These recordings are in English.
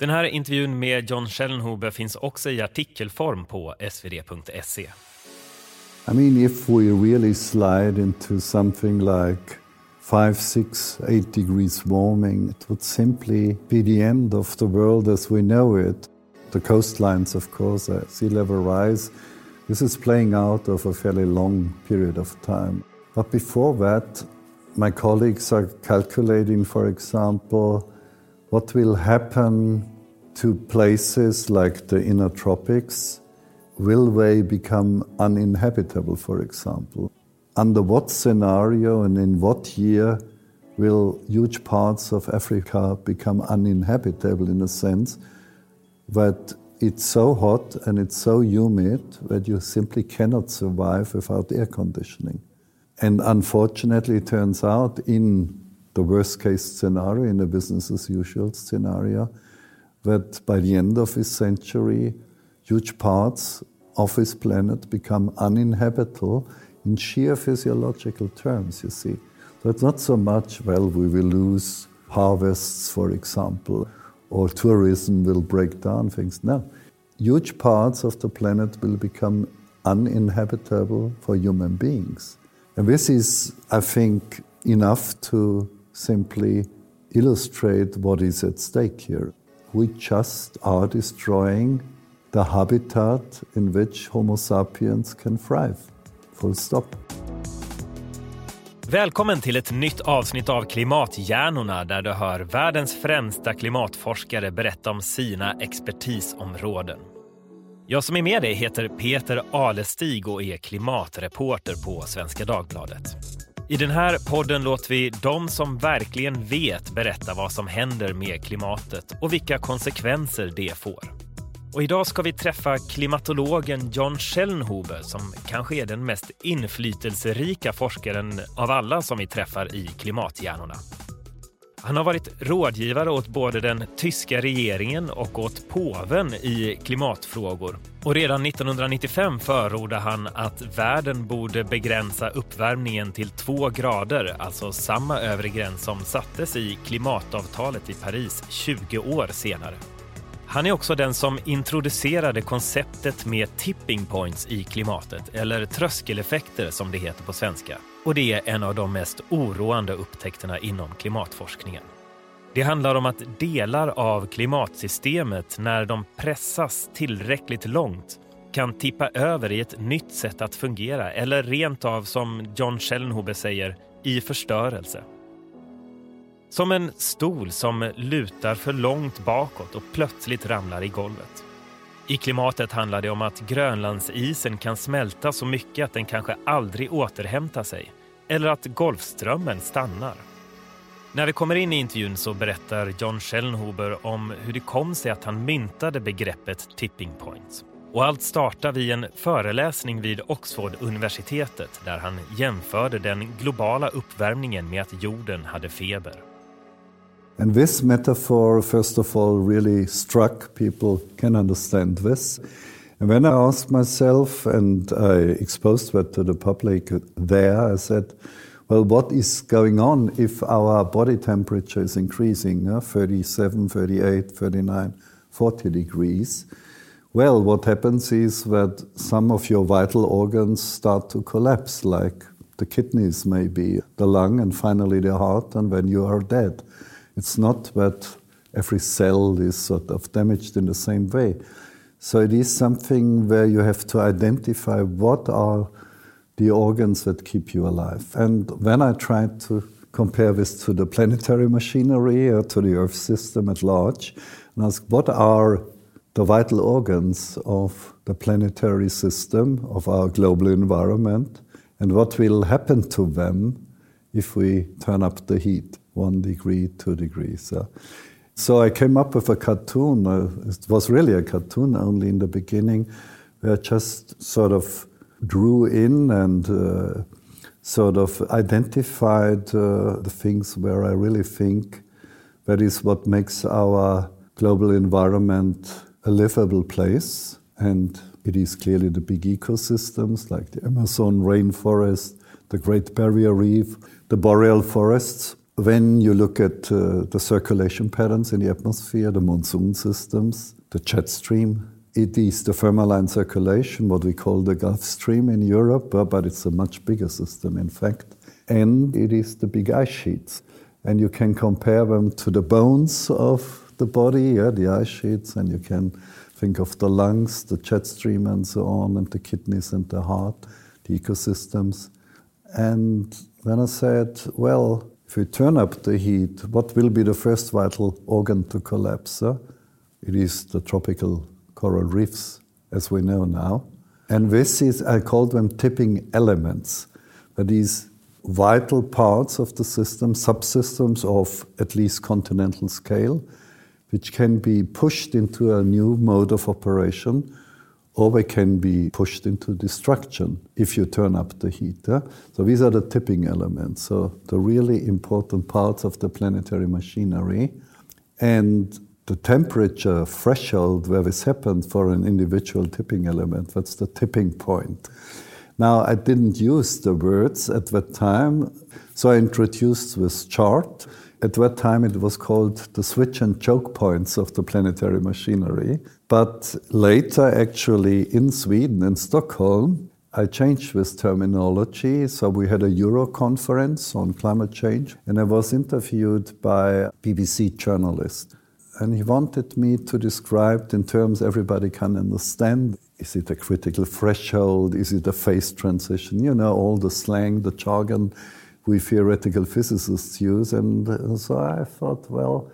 Den här intervjun med John Schellenhuber finns också i artikelform på svd.se. I mean, if we really slide into something like five, six, eight degrees warming, it would simply be the end of the world as we know it. The coastlines, of course, uh, sea level rise. This is playing out over a fairly long period of time. But before that, my colleagues are calculating, for example, what will happen to places like the inner tropics. Will they become uninhabitable, for example? Under what scenario and in what year will huge parts of Africa become uninhabitable in a sense that it's so hot and it's so humid that you simply cannot survive without air conditioning? And unfortunately, it turns out in the worst case scenario, in a business as usual scenario, that by the end of this century, huge parts of this planet become uninhabitable in sheer physiological terms, you see. So it's not so much, well, we will lose harvests, for example, or tourism will break down things. No. Huge parts of the planet will become uninhabitable for human beings. And this is, I think, enough to simply illustrate what is at stake here. We just are destroying the habitat in which Homo sapiens can thrive. Full stop. Välkommen till ett nytt avsnitt av Klimathjärnorna där du hör världens främsta klimatforskare berätta om sina expertisområden. Jag som är med dig heter Peter Alestig och är klimatreporter på Svenska Dagbladet. I den här podden låter vi de som verkligen vet berätta vad som händer med klimatet och vilka konsekvenser det får. Och idag ska vi träffa klimatologen John Schellnhuber som kanske är den mest inflytelserika forskaren av alla som vi träffar i Klimathjärnorna. Han har varit rådgivare åt både den tyska regeringen och åt påven i klimatfrågor. Och redan 1995 förordade han att världen borde begränsa uppvärmningen till två grader, alltså samma övre gräns som sattes i klimatavtalet i Paris 20 år senare. Han är också den som introducerade konceptet med tipping points i klimatet, eller tröskeleffekter som det heter på svenska. Och det är en av de mest oroande upptäckterna inom klimatforskningen. Det handlar om att delar av klimatsystemet, när de pressas tillräckligt långt, kan tippa över i ett nytt sätt att fungera eller rent av, som John Schellenhuber säger, i förstörelse. Som en stol som lutar för långt bakåt och plötsligt ramlar i golvet. I klimatet handlar det om att Grönlandsisen kan smälta så mycket att den kanske aldrig återhämtar sig. Eller att Golfströmmen stannar. När vi kommer in i intervjun så berättar John Schellenhuber om hur det kom sig att han myntade begreppet tipping points. Och allt startar vid en föreläsning vid Oxford-universitetet där han jämförde den globala uppvärmningen med att jorden hade feber. And this metaphor, first of all, really struck people can understand this. And when I asked myself, and I exposed that to the public there, I said, well, what is going on if our body temperature is increasing, uh, 37, 38, 39, 40 degrees? Well, what happens is that some of your vital organs start to collapse, like the kidneys, maybe, the lung, and finally the heart, and then you are dead. It's not that every cell is sort of damaged in the same way. So it is something where you have to identify what are the organs that keep you alive. And when I tried to compare this to the planetary machinery or to the Earth system at large, and ask what are the vital organs of the planetary system, of our global environment, and what will happen to them if we turn up the heat one degree, two degrees. So, so I came up with a cartoon. Uh, it was really a cartoon only in the beginning, where I just sort of drew in and uh, sort of identified uh, the things where I really think that is what makes our global environment a livable place. And it is clearly the big ecosystems like the Amazon rainforest, the Great Barrier Reef, the boreal forests, when you look at uh, the circulation patterns in the atmosphere, the monsoon systems, the jet stream, it is the thermohaline circulation, what we call the Gulf Stream in Europe, uh, but it's a much bigger system, in fact. And it is the big ice sheets. And you can compare them to the bones of the body, yeah, the ice sheets, and you can think of the lungs, the jet stream, and so on, and the kidneys and the heart, the ecosystems. And then I said, well, if we turn up the heat, what will be the first vital organ to collapse? It is the tropical coral reefs, as we know now. And this is, I call them tipping elements. That is vital parts of the system, subsystems of at least continental scale, which can be pushed into a new mode of operation or they can be pushed into destruction if you turn up the heat. Yeah? So these are the tipping elements, so the really important parts of the planetary machinery. And the temperature threshold where this happens for an individual tipping element, that's the tipping point. Now, I didn't use the words at that time, so I introduced this chart. At that time, it was called the switch and choke points of the planetary machinery. But later, actually, in Sweden, in Stockholm, I changed this terminology. So we had a Euro conference on climate change, and I was interviewed by a BBC journalist. And he wanted me to describe in terms everybody can understand is it a critical threshold? Is it a phase transition? You know, all the slang, the jargon we theoretical physicists use. And uh, so I thought, well,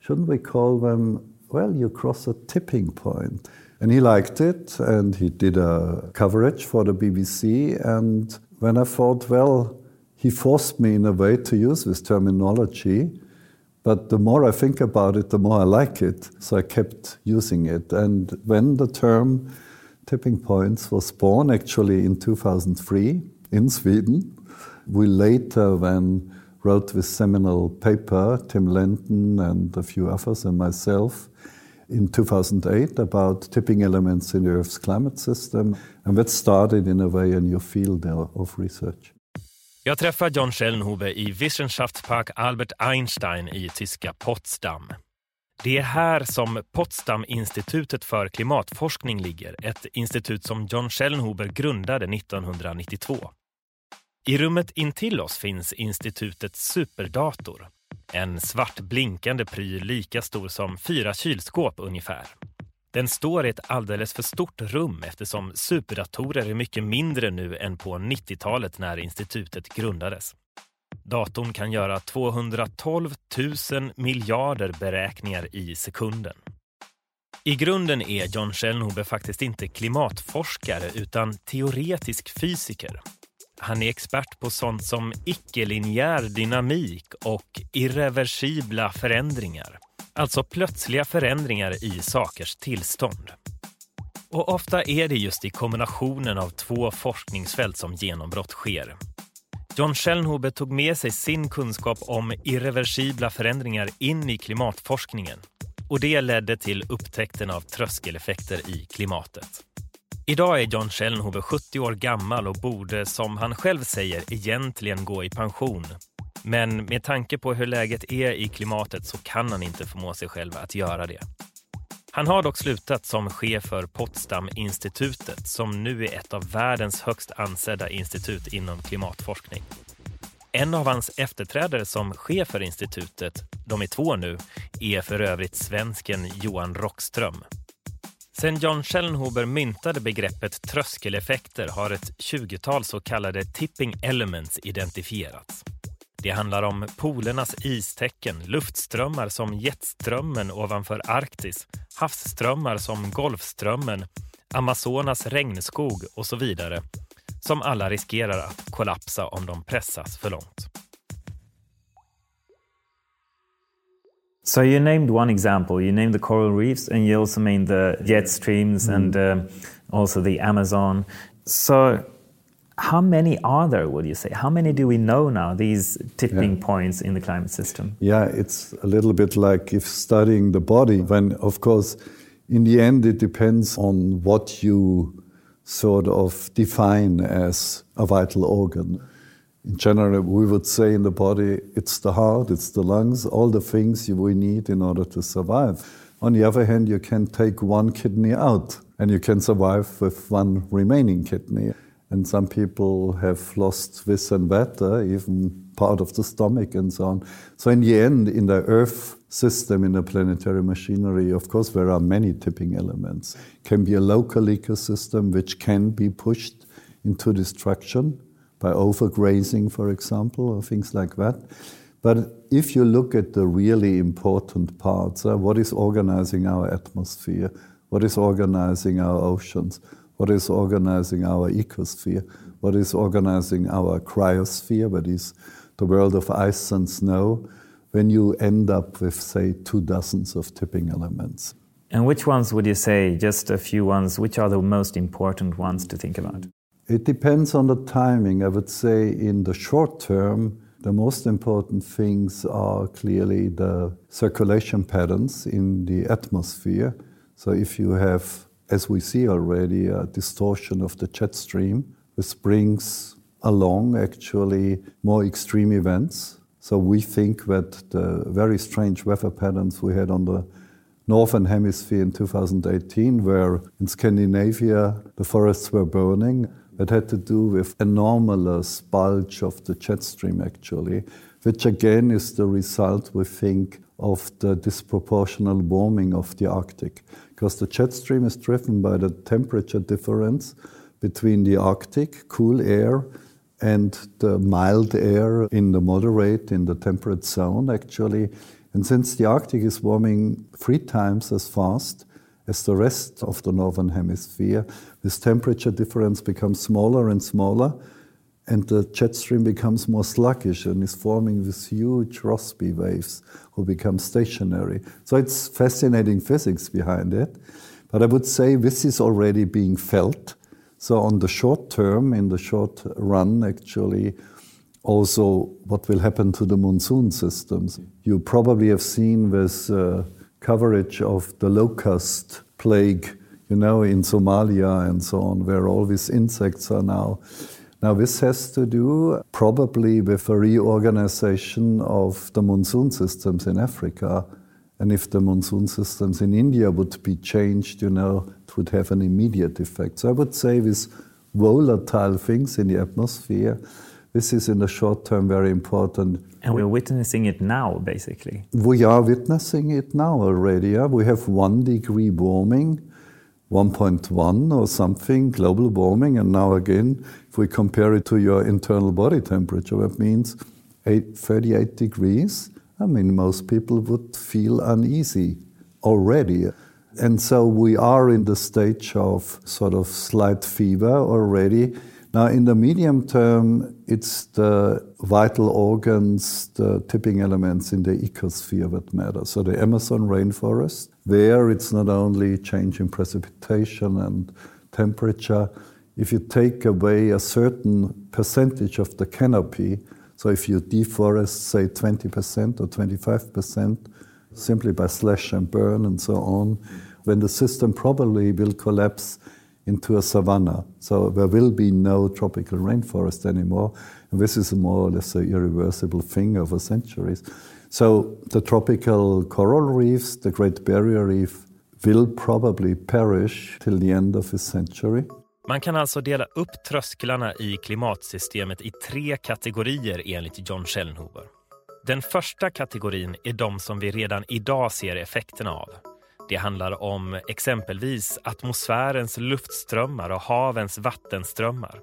shouldn't we call them, well, you cross a tipping point? And he liked it, and he did a coverage for the BBC. And when I thought, well, he forced me in a way to use this terminology. But the more I think about it, the more I like it. So I kept using it. And when the term tipping points was born actually in 2003 in Sweden. We later then wrote this seminal paper, Tim Lenton and a few others and myself, in 2008 about tipping elements in the Earth's climate system. And that started in a way a new field of research. Jag träffar John Schellnhuber i Wissenschaftspark Albert Einstein i tyska Potsdam. Det är här som Potsdam-institutet för klimatforskning ligger, ett institut som John Schellnhuber grundade 1992. I rummet intill oss finns institutets superdator. En svart blinkande pryl lika stor som fyra kylskåp ungefär. Den står i ett alldeles för stort rum eftersom superdatorer är mycket mindre nu än på 90-talet när institutet grundades. Datorn kan göra 212 000 miljarder beräkningar i sekunden. I grunden är John Schellnhuber faktiskt inte klimatforskare utan teoretisk fysiker. Han är expert på sånt som icke-linjär dynamik och irreversibla förändringar. Alltså plötsliga förändringar i sakers tillstånd. Och ofta är det just i kombinationen av två forskningsfält som genombrott sker. John Schellnhuber tog med sig sin kunskap om irreversibla förändringar in i klimatforskningen och det ledde till upptäckten av tröskeleffekter i klimatet. Idag är John Schellnhuber 70 år gammal och borde, som han själv säger, egentligen gå i pension. Men med tanke på hur läget är i klimatet så kan han inte förmå sig själv att göra det. Han har dock slutat som chef för Potsdam-institutet som nu är ett av världens högst ansedda institut inom klimatforskning. En av hans efterträdare som chef för institutet, de är två nu, är för övrigt svensken Johan Rockström. Sen John Schellenhuber myntade begreppet tröskeleffekter har ett 20-tal så kallade tipping elements identifierats. Det handlar om polernas istäcken, luftströmmar som jetströmmen ovanför Arktis, havsströmmar som Golfströmmen, Amazonas regnskog och så vidare, som alla riskerar att kollapsa om de pressas för långt. So you named one example. You named the coral reefs, and you also named the jet streams mm. and uh, also the Amazon. So how many are there, would you say? How many do we know now, these tipping yeah. points in the climate system? Yeah, it's a little bit like if studying the body, when, of course, in the end, it depends on what you sort of define as a vital organ. In general, we would say in the body, it's the heart, it's the lungs, all the things we need in order to survive. On the other hand, you can take one kidney out and you can survive with one remaining kidney. And some people have lost this and that, uh, even part of the stomach and so on. So, in the end, in the Earth system, in the planetary machinery, of course, there are many tipping elements. It can be a local ecosystem which can be pushed into destruction by overgrazing, for example, or things like that. But if you look at the really important parts, uh, what is organizing our atmosphere? What is organizing our oceans? What is organizing our ecosphere? What is organizing our cryosphere, that is the world of ice and snow, when you end up with, say, two dozens of tipping elements. And which ones would you say, just a few ones, which are the most important ones to think about? It depends on the timing. I would say in the short term, the most important things are clearly the circulation patterns in the atmosphere. So if you have, as we see already, a distortion of the jet stream, this brings along actually more extreme events. So we think that the very strange weather patterns we had on the northern hemisphere in 2018, where in Scandinavia the forests were burning, that had to do with anomalous bulge of the jet stream actually, which again is the result, we think, of the disproportional warming of the Arctic. Because the jet stream is driven by the temperature difference between the Arctic, cool air, and the mild air in the moderate, in the temperate zone, actually. And since the Arctic is warming three times as fast as the rest of the northern hemisphere, this temperature difference becomes smaller and smaller, and the jet stream becomes more sluggish and is forming these huge Rossby waves who become stationary. So it's fascinating physics behind it. But I would say this is already being felt so on the short term, in the short run, actually, also what will happen to the monsoon systems. You probably have seen this uh, coverage of the locust plague, you know, in Somalia and so on, where all these insects are now. Now, this has to do probably with a reorganization of the monsoon systems in Africa. And if the monsoon systems in India would be changed, you know, it would have an immediate effect. So I would say these volatile things in the atmosphere, this is in the short term very important. And we're witnessing it now, basically. We are witnessing it now already. Yeah? We have one degree warming, 1.1 or something, global warming. And now again, if we compare it to your internal body temperature, that means eight, 38 degrees. I mean, most people would feel uneasy already. And so we are in the stage of sort of slight fever already. Now, in the medium term, it's the vital organs, the tipping elements in the ecosphere that matter. So, the Amazon rainforest, there it's not only change in precipitation and temperature. If you take away a certain percentage of the canopy, so if you deforest, say, 20% or 25%, simply by slash and burn and so on, when the system probably will collapse into a savanna. So there will be no tropical rainforest anymore. And this is more or less an irreversible thing over centuries. So the tropical coral reefs, the Great Barrier Reef, will probably perish till the end of this century. Man kan alltså dela upp trösklarna i klimatsystemet i tre kategorier enligt John Schellnhuber. Den första kategorin är de som vi redan idag ser effekterna av. Det handlar om exempelvis atmosfärens luftströmmar och havens vattenströmmar.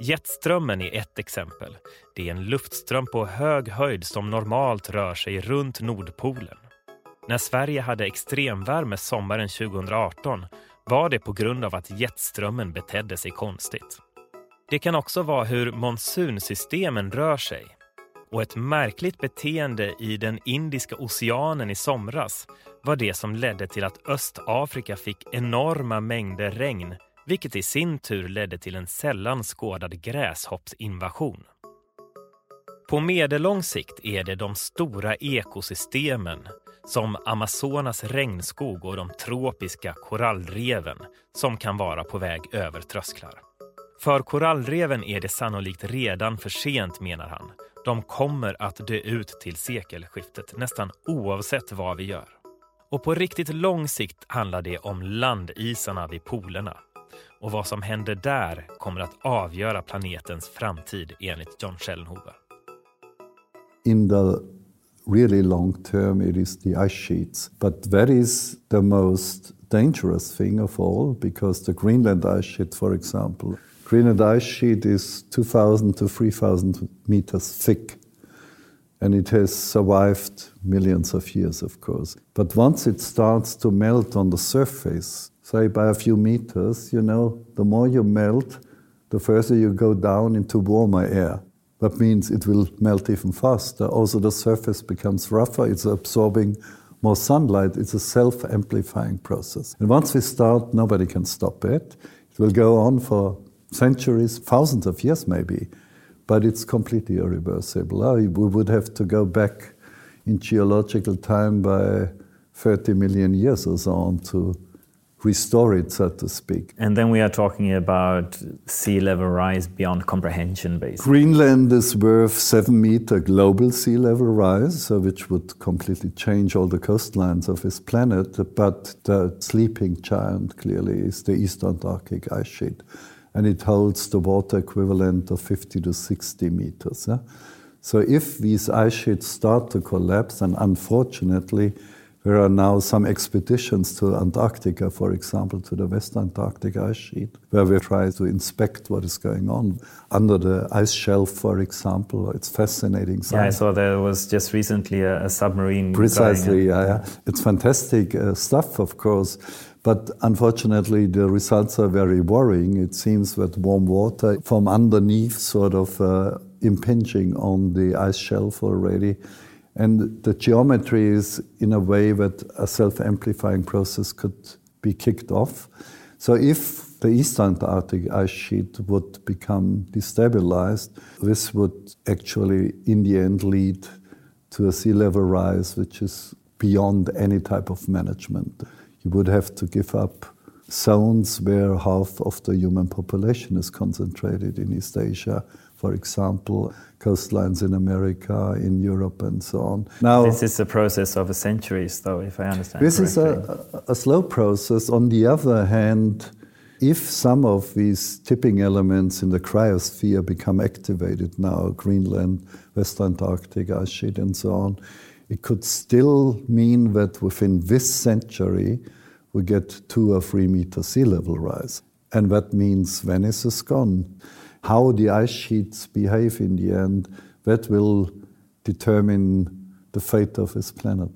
Jetströmmen är ett exempel. Det är en luftström på hög höjd som normalt rör sig runt Nordpolen. När Sverige hade extremvärme sommaren 2018 var det på grund av att jetströmmen betedde sig konstigt. Det kan också vara hur monsunsystemen rör sig och ett märkligt beteende i den Indiska oceanen i somras var det som ledde till att Östafrika fick enorma mängder regn vilket i sin tur ledde till en sällan skådad gräshoppsinvasion. På medellång sikt är det de stora ekosystemen som Amazonas regnskog och de tropiska korallreven som kan vara på väg över trösklar. För korallreven är det sannolikt redan för sent menar han. De kommer att dö ut till sekelskiftet nästan oavsett vad vi gör. Och på riktigt lång sikt handlar det om landisarna vid polerna. Och vad som händer där kommer att avgöra planetens framtid enligt John Schellenhuber. In the really long term, it is the ice sheets. But that is the most dangerous thing of all because the Greenland ice sheet, for example, Greenland ice sheet is 2,000 to 3,000 meters thick. And it has survived millions of years, of course. But once it starts to melt on the surface, say by a few meters, you know, the more you melt, the further you go down into warmer air. That means it will melt even faster. Also, the surface becomes rougher, it's absorbing more sunlight. It's a self amplifying process. And once we start, nobody can stop it. It will go on for centuries, thousands of years maybe, but it's completely irreversible. We would have to go back in geological time by 30 million years or so on to restore it, so to speak. And then we are talking about sea level rise beyond comprehension, basically. Greenland is worth seven meter global sea level rise, so which would completely change all the coastlines of this planet. But the sleeping giant clearly is the East Antarctic ice sheet, and it holds the water equivalent of 50 to 60 meters. So if these ice sheets start to collapse, and unfortunately, there are now some expeditions to Antarctica, for example, to the West Antarctic ice sheet, where we try to inspect what is going on under the ice shelf, for example. It's fascinating. Yeah, I saw there was just recently a, a submarine. Precisely, yeah, yeah. It's fantastic uh, stuff, of course. But unfortunately, the results are very worrying. It seems that warm water from underneath sort of uh, impinging on the ice shelf already and the geometry is in a way that a self amplifying process could be kicked off. So, if the East Antarctic ice sheet would become destabilized, this would actually, in the end, lead to a sea level rise which is beyond any type of management. You would have to give up zones where half of the human population is concentrated in East Asia for example, coastlines in America, in Europe, and so on. Now, this is a process of centuries, though, if I understand. This correctly. is a, a slow process. On the other hand, if some of these tipping elements in the cryosphere become activated now, Greenland, West Antarctic ice sheet, and so on, it could still mean that within this century we get two or three meter sea level rise. And that means Venice is gone how the ice sheets behave in the end, that will determine the fate of this planet.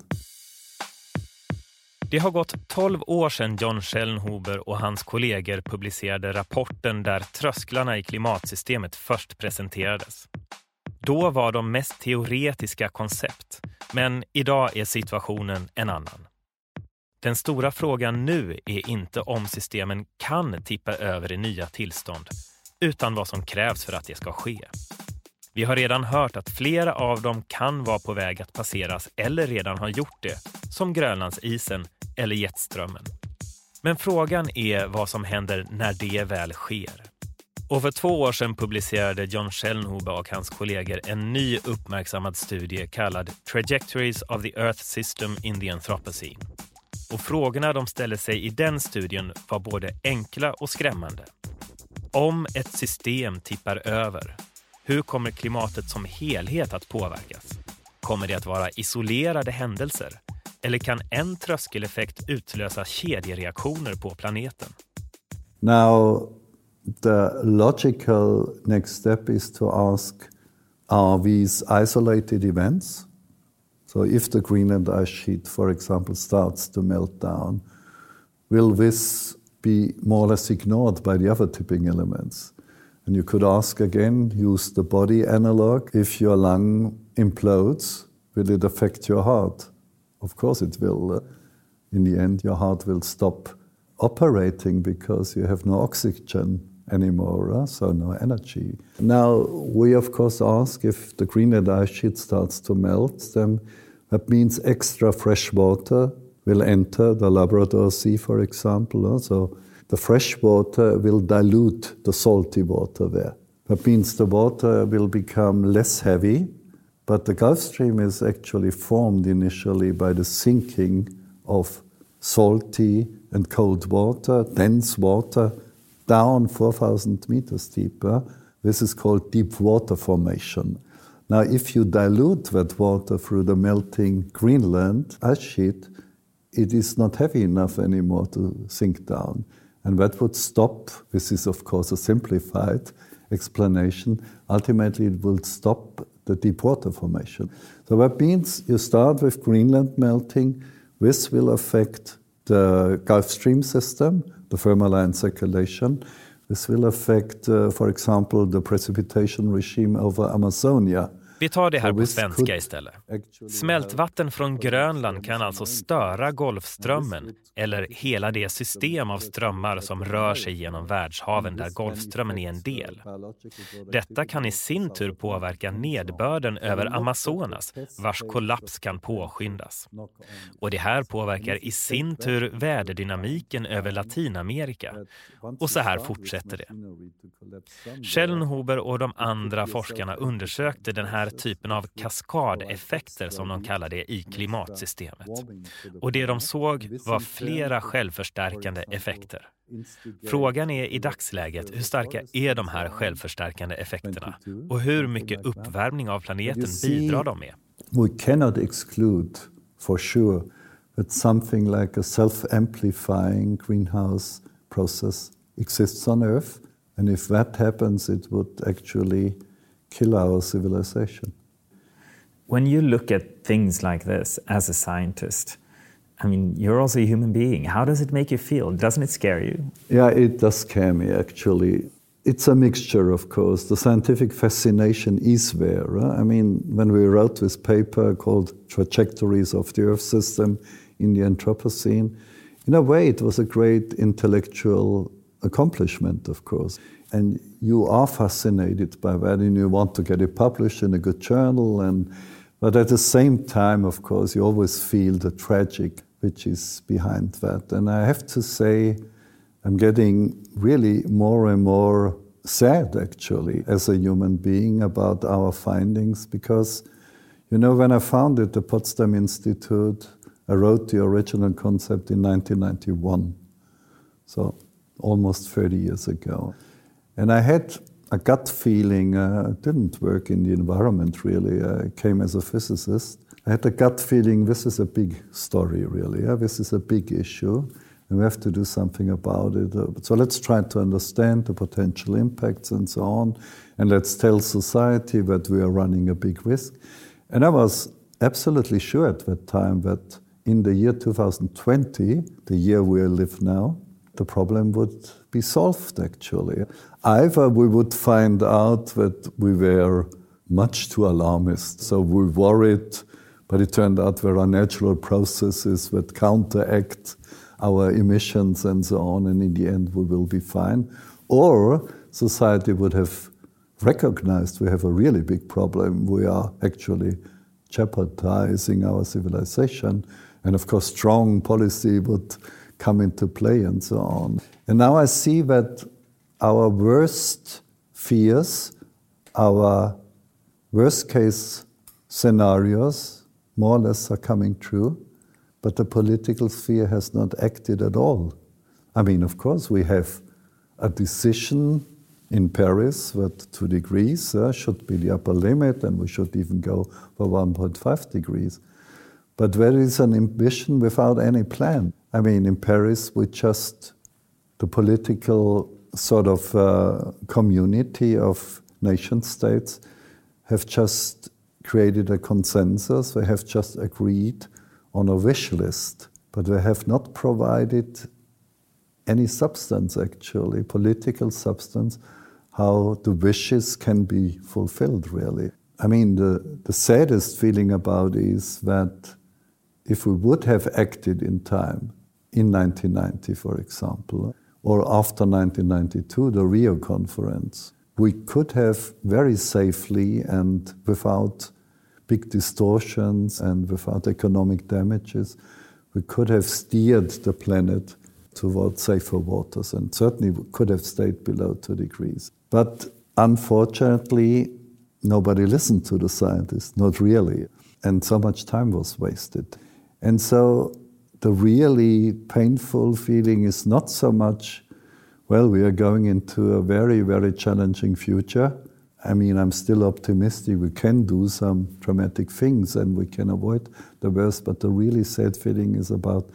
Det har gått 12 år sedan John Schellnhuber och hans kollegor publicerade rapporten där trösklarna i klimatsystemet först presenterades. Då var de mest teoretiska koncept, men idag är situationen en annan. Den stora frågan nu är inte om systemen kan tippa över i nya tillstånd, utan vad som krävs för att det ska ske. Vi har redan hört att flera av dem kan vara på väg att passeras eller redan har gjort det, som Grönlandsisen eller jetströmmen. Men frågan är vad som händer när det väl sker. Och för två år sedan publicerade John Schellnhuber och hans kollegor en ny uppmärksammad studie kallad Trajectories of the Earth System in the Anthropocene. Och frågorna de ställde sig i den studien var både enkla och skrämmande. Om ett system tippar över, hur kommer klimatet som helhet att påverkas? Kommer det att vara isolerade händelser? Eller kan en tröskeleffekt utlösa kedjereaktioner på planeten? Now, the logical next step is to ask are these isolated events? So, if the Greenland ice sheet, for example, starts to melt down, will this be more or less ignored by the other tipping elements. And you could ask again, use the body analog. If your lung implodes, will it affect your heart? Of course it will. Uh, in the end, your heart will stop operating because you have no oxygen anymore, uh, so no energy. Now, we of course ask if the Greenland ice sheet starts to melt, then that means extra fresh water will enter the Labrador Sea, for example. So the fresh water will dilute the salty water there. That means the water will become less heavy, but the Gulf Stream is actually formed initially by the sinking of salty and cold water, dense water, down 4,000 meters deeper. This is called deep water formation. Now, if you dilute that water through the melting Greenland ice sheet, it is not heavy enough anymore to sink down. And that would stop, this is of course a simplified explanation, ultimately it will stop the deep water formation. So that means you start with Greenland melting, this will affect the Gulf Stream system, the thermohaline circulation. This will affect, uh, for example, the precipitation regime over Amazonia. Vi tar det här på svenska istället. Smältvatten från Grönland kan alltså störa Golfströmmen eller hela det system av strömmar som rör sig genom världshaven där Golfströmmen är en del. Detta kan i sin tur påverka nedbörden över Amazonas vars kollaps kan påskyndas. Och det här påverkar i sin tur väderdynamiken över Latinamerika. Och så här fortsätter det. Schellenhuber och de andra forskarna undersökte den här typen av kaskadeffekter som de kallar det i klimatsystemet. Och det de såg var flera självförstärkande effekter. Frågan är i dagsläget hur starka är de här självförstärkande effekterna och hur mycket uppvärmning av planeten bidrar de med? We cannot exclude for sure that something like a self-amplifying greenhouse process exists on Earth. And if that happens, it would actually kill our civilization. When you look at things like this as a scientist, I mean, you're also a human being. How does it make you feel? Doesn't it scare you? Yeah, it does scare me actually. It's a mixture, of course. The scientific fascination is there. Right? I mean, when we wrote this paper called Trajectories of the Earth System in the Anthropocene, in a way, it was a great intellectual accomplishment, of course. And you are fascinated by that, and you want to get it published in a good journal. And but at the same time, of course, you always feel the tragic which is behind that. And I have to say, I'm getting really more and more sad, actually, as a human being about our findings because, you know, when I founded the Potsdam Institute, I wrote the original concept in 1991. So almost 30 years ago. And I had a gut feeling, uh, didn't work in the environment really. I came as a physicist. I had a gut feeling this is a big story, really. Yeah? This is a big issue, and we have to do something about it. Uh, so let's try to understand the potential impacts and so on, and let's tell society that we are running a big risk. And I was absolutely sure at that time that in the year 2020, the year we live now, the problem would be solved actually. Either we would find out that we were much too alarmist, so we worried, but it turned out there are natural processes that counteract our emissions and so on, and in the end we will be fine. Or society would have recognized we have a really big problem. We are actually jeopardizing our civilization. And of course, strong policy would come into play and so on. And now I see that our worst fears, our worst case scenarios, more or less are coming true, but the political sphere has not acted at all. I mean, of course, we have a decision in Paris that two degrees uh, should be the upper limit, and we should even go for 1.5 degrees. But there is an ambition without any plan. I mean, in Paris, we just, the political sort of uh, community of nation states have just created a consensus. They have just agreed on a wish list, but they have not provided any substance, actually, political substance, how the wishes can be fulfilled, really. I mean, the, the saddest feeling about is that if we would have acted in time, in 1990, for example, or after 1992, the Rio conference, we could have very safely and without big distortions and without economic damages, we could have steered the planet towards safer waters and certainly could have stayed below two degrees. But unfortunately, nobody listened to the scientists, not really. And so much time was wasted. And so the really painful feeling is not so much, well, we are going into a very, very challenging future. I mean, I'm still optimistic we can do some dramatic things and we can avoid the worst, but the really sad feeling is about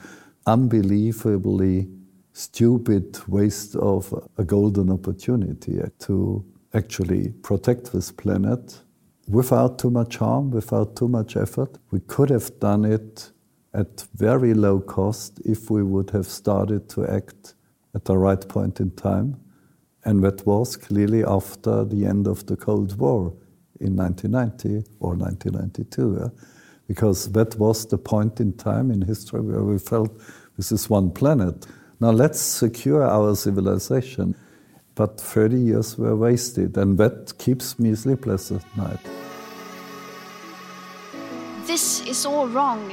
unbelievably stupid waste of a golden opportunity to actually protect this planet without too much harm, without too much effort. We could have done it at very low cost if we would have started to act at the right point in time. And that was clearly after the end of the Cold War in 1990 or 1992, yeah? because that was the point in time in history where we felt this is one planet. Now let's secure our civilization. But 30 years were wasted, and that keeps me sleepless at night. This is all wrong.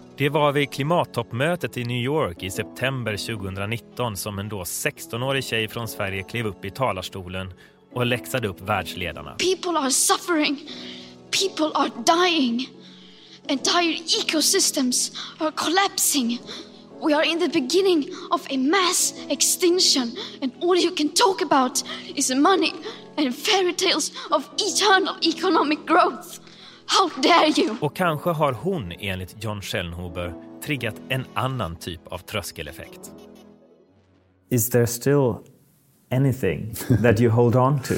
Det var vid klimattoppmötet i New York i september 2019 som en då 16-årig tjej från Sverige klev upp i talarstolen och läxade upp världsledarna. People are suffering. People are dying. Entire ecosystems are collapsing. We are in the beginning of a mass extinction, and all you can talk about is money and fairy tales of eternal economic growth. How dare you! Och kanske har hon, enligt John Schellnhuber, triggat en annan typ av tröskeleffekt. Is there still anything that you hold on to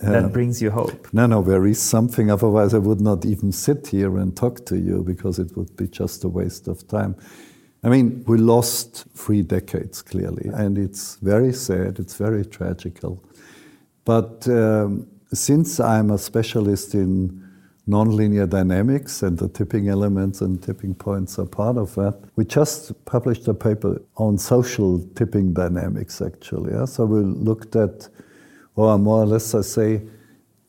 that uh, brings you hope? No, no, there is something. Otherwise, I would not even sit here and talk to you because it would be just a waste of time. I mean, we lost three decades clearly, and it's very sad, it's very tragical. But um, since I'm a specialist in nonlinear dynamics and the tipping elements and tipping points are part of that. We just published a paper on social tipping dynamics, actually. Yeah? So we looked at, or more or less, I say,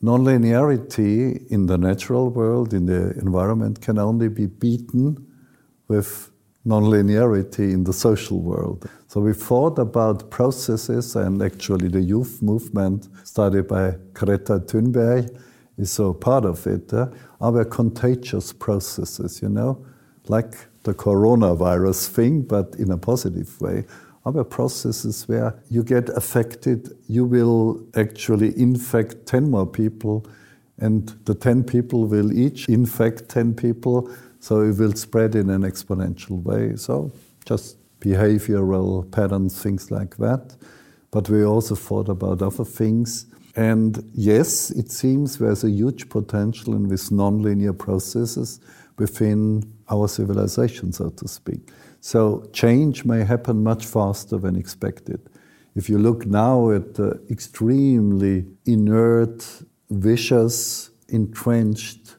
nonlinearity in the natural world, in the environment, can only be beaten with nonlinearity in the social world. So we thought about processes, and actually the youth movement studied by Greta Thunberg is so part of it, uh, are contagious processes, you know, like the coronavirus thing, but in a positive way. Are processes where you get affected, you will actually infect 10 more people, and the 10 people will each infect 10 people, so it will spread in an exponential way. So just behavioral patterns, things like that. But we also thought about other things and yes, it seems there's a huge potential in these nonlinear processes within our civilization, so to speak. So change may happen much faster than expected. If you look now at the extremely inert, vicious, entrenched,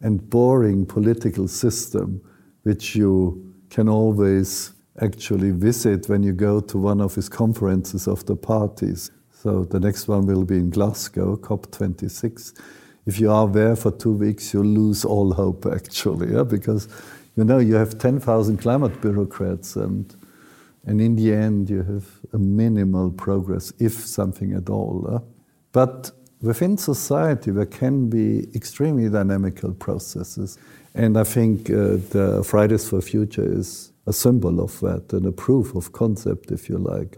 and boring political system, which you can always actually visit when you go to one of his conferences of the parties, so the next one will be in Glasgow, COP26. If you are there for two weeks, you lose all hope, actually, yeah? because you know you have 10,000 climate bureaucrats, and, and in the end, you have a minimal progress, if something at all. Yeah? But within society, there can be extremely dynamical processes. And I think uh, the Fridays for Future is a symbol of that and a proof of concept, if you like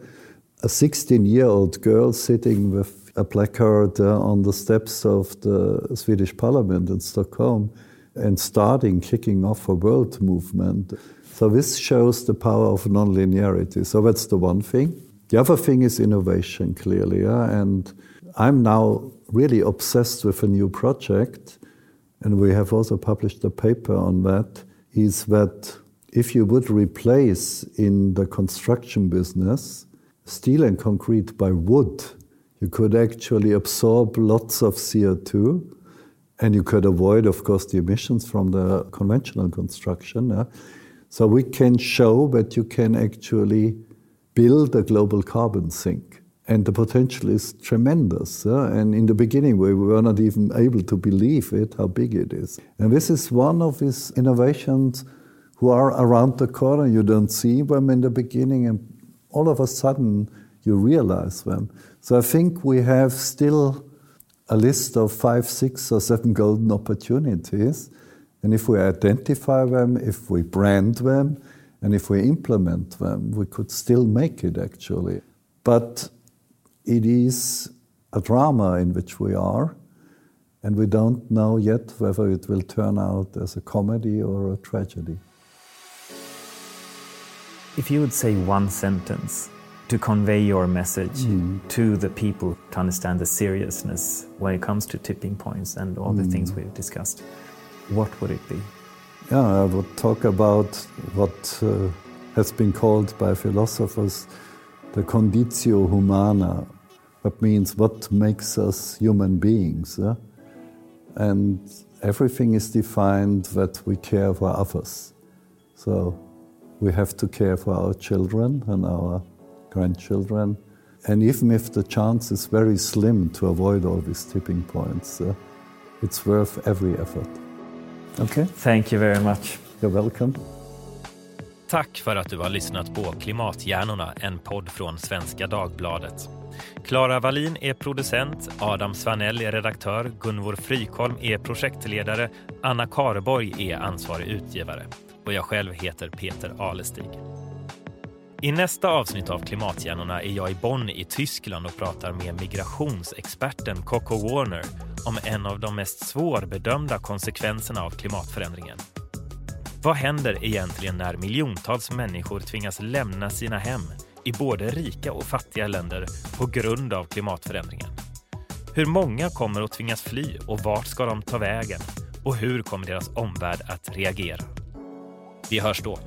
a 16 year old girl sitting with a placard uh, on the steps of the Swedish parliament in Stockholm and starting kicking off a world movement. So, this shows the power of nonlinearity. So, that's the one thing. The other thing is innovation, clearly. Yeah? And I'm now really obsessed with a new project, and we have also published a paper on that. Is that if you would replace in the construction business steel and concrete by wood, you could actually absorb lots of CO2 And you could avoid, of course, the emissions from the conventional construction. Yeah? So we can show that you can actually build a global carbon sink. And the potential is tremendous. Yeah? And in the beginning, we were not even able to believe it, how big it is. And this is one of these innovations who are around the corner. You don't see them in the beginning, and all of a sudden, you realize them. So I think we have still a list of five, six, or seven golden opportunities. And if we identify them, if we brand them, and if we implement them, we could still make it actually. But it is a drama in which we are, and we don't know yet whether it will turn out as a comedy or a tragedy. If you would say one sentence to convey your message mm. to the people to understand the seriousness when it comes to tipping points and all the mm. things we've discussed, what would it be? Yeah, I would talk about what uh, has been called by philosophers the conditio humana. That means what makes us human beings. Yeah? And everything is defined that we care for others. So we have to care for our children and our grandchildren. And even if the chance is very slim to avoid all these tipping points, uh, it's worth every effort. Okay? Thank you very much. You're welcome. Tack för att du har lyssnat på Klimathjärnorna, en podd från Svenska Dagbladet. Klara Wallin är producent, Adam Svanell är redaktör, Gunvor Frykholm är projektledare, Anna Karborg är ansvarig utgivare och jag själv heter Peter Alestig. I nästa avsnitt av Klimathjärnorna är jag i Bonn i Tyskland och pratar med migrationsexperten Coco Warner om en av de mest svårbedömda konsekvenserna av klimatförändringen. Vad händer egentligen när miljontals människor tvingas lämna sina hem i både rika och fattiga länder på grund av klimatförändringen? Hur många kommer att tvingas fly och vart ska de ta vägen? Och hur kommer deras omvärld att reagera? Vi hörs då.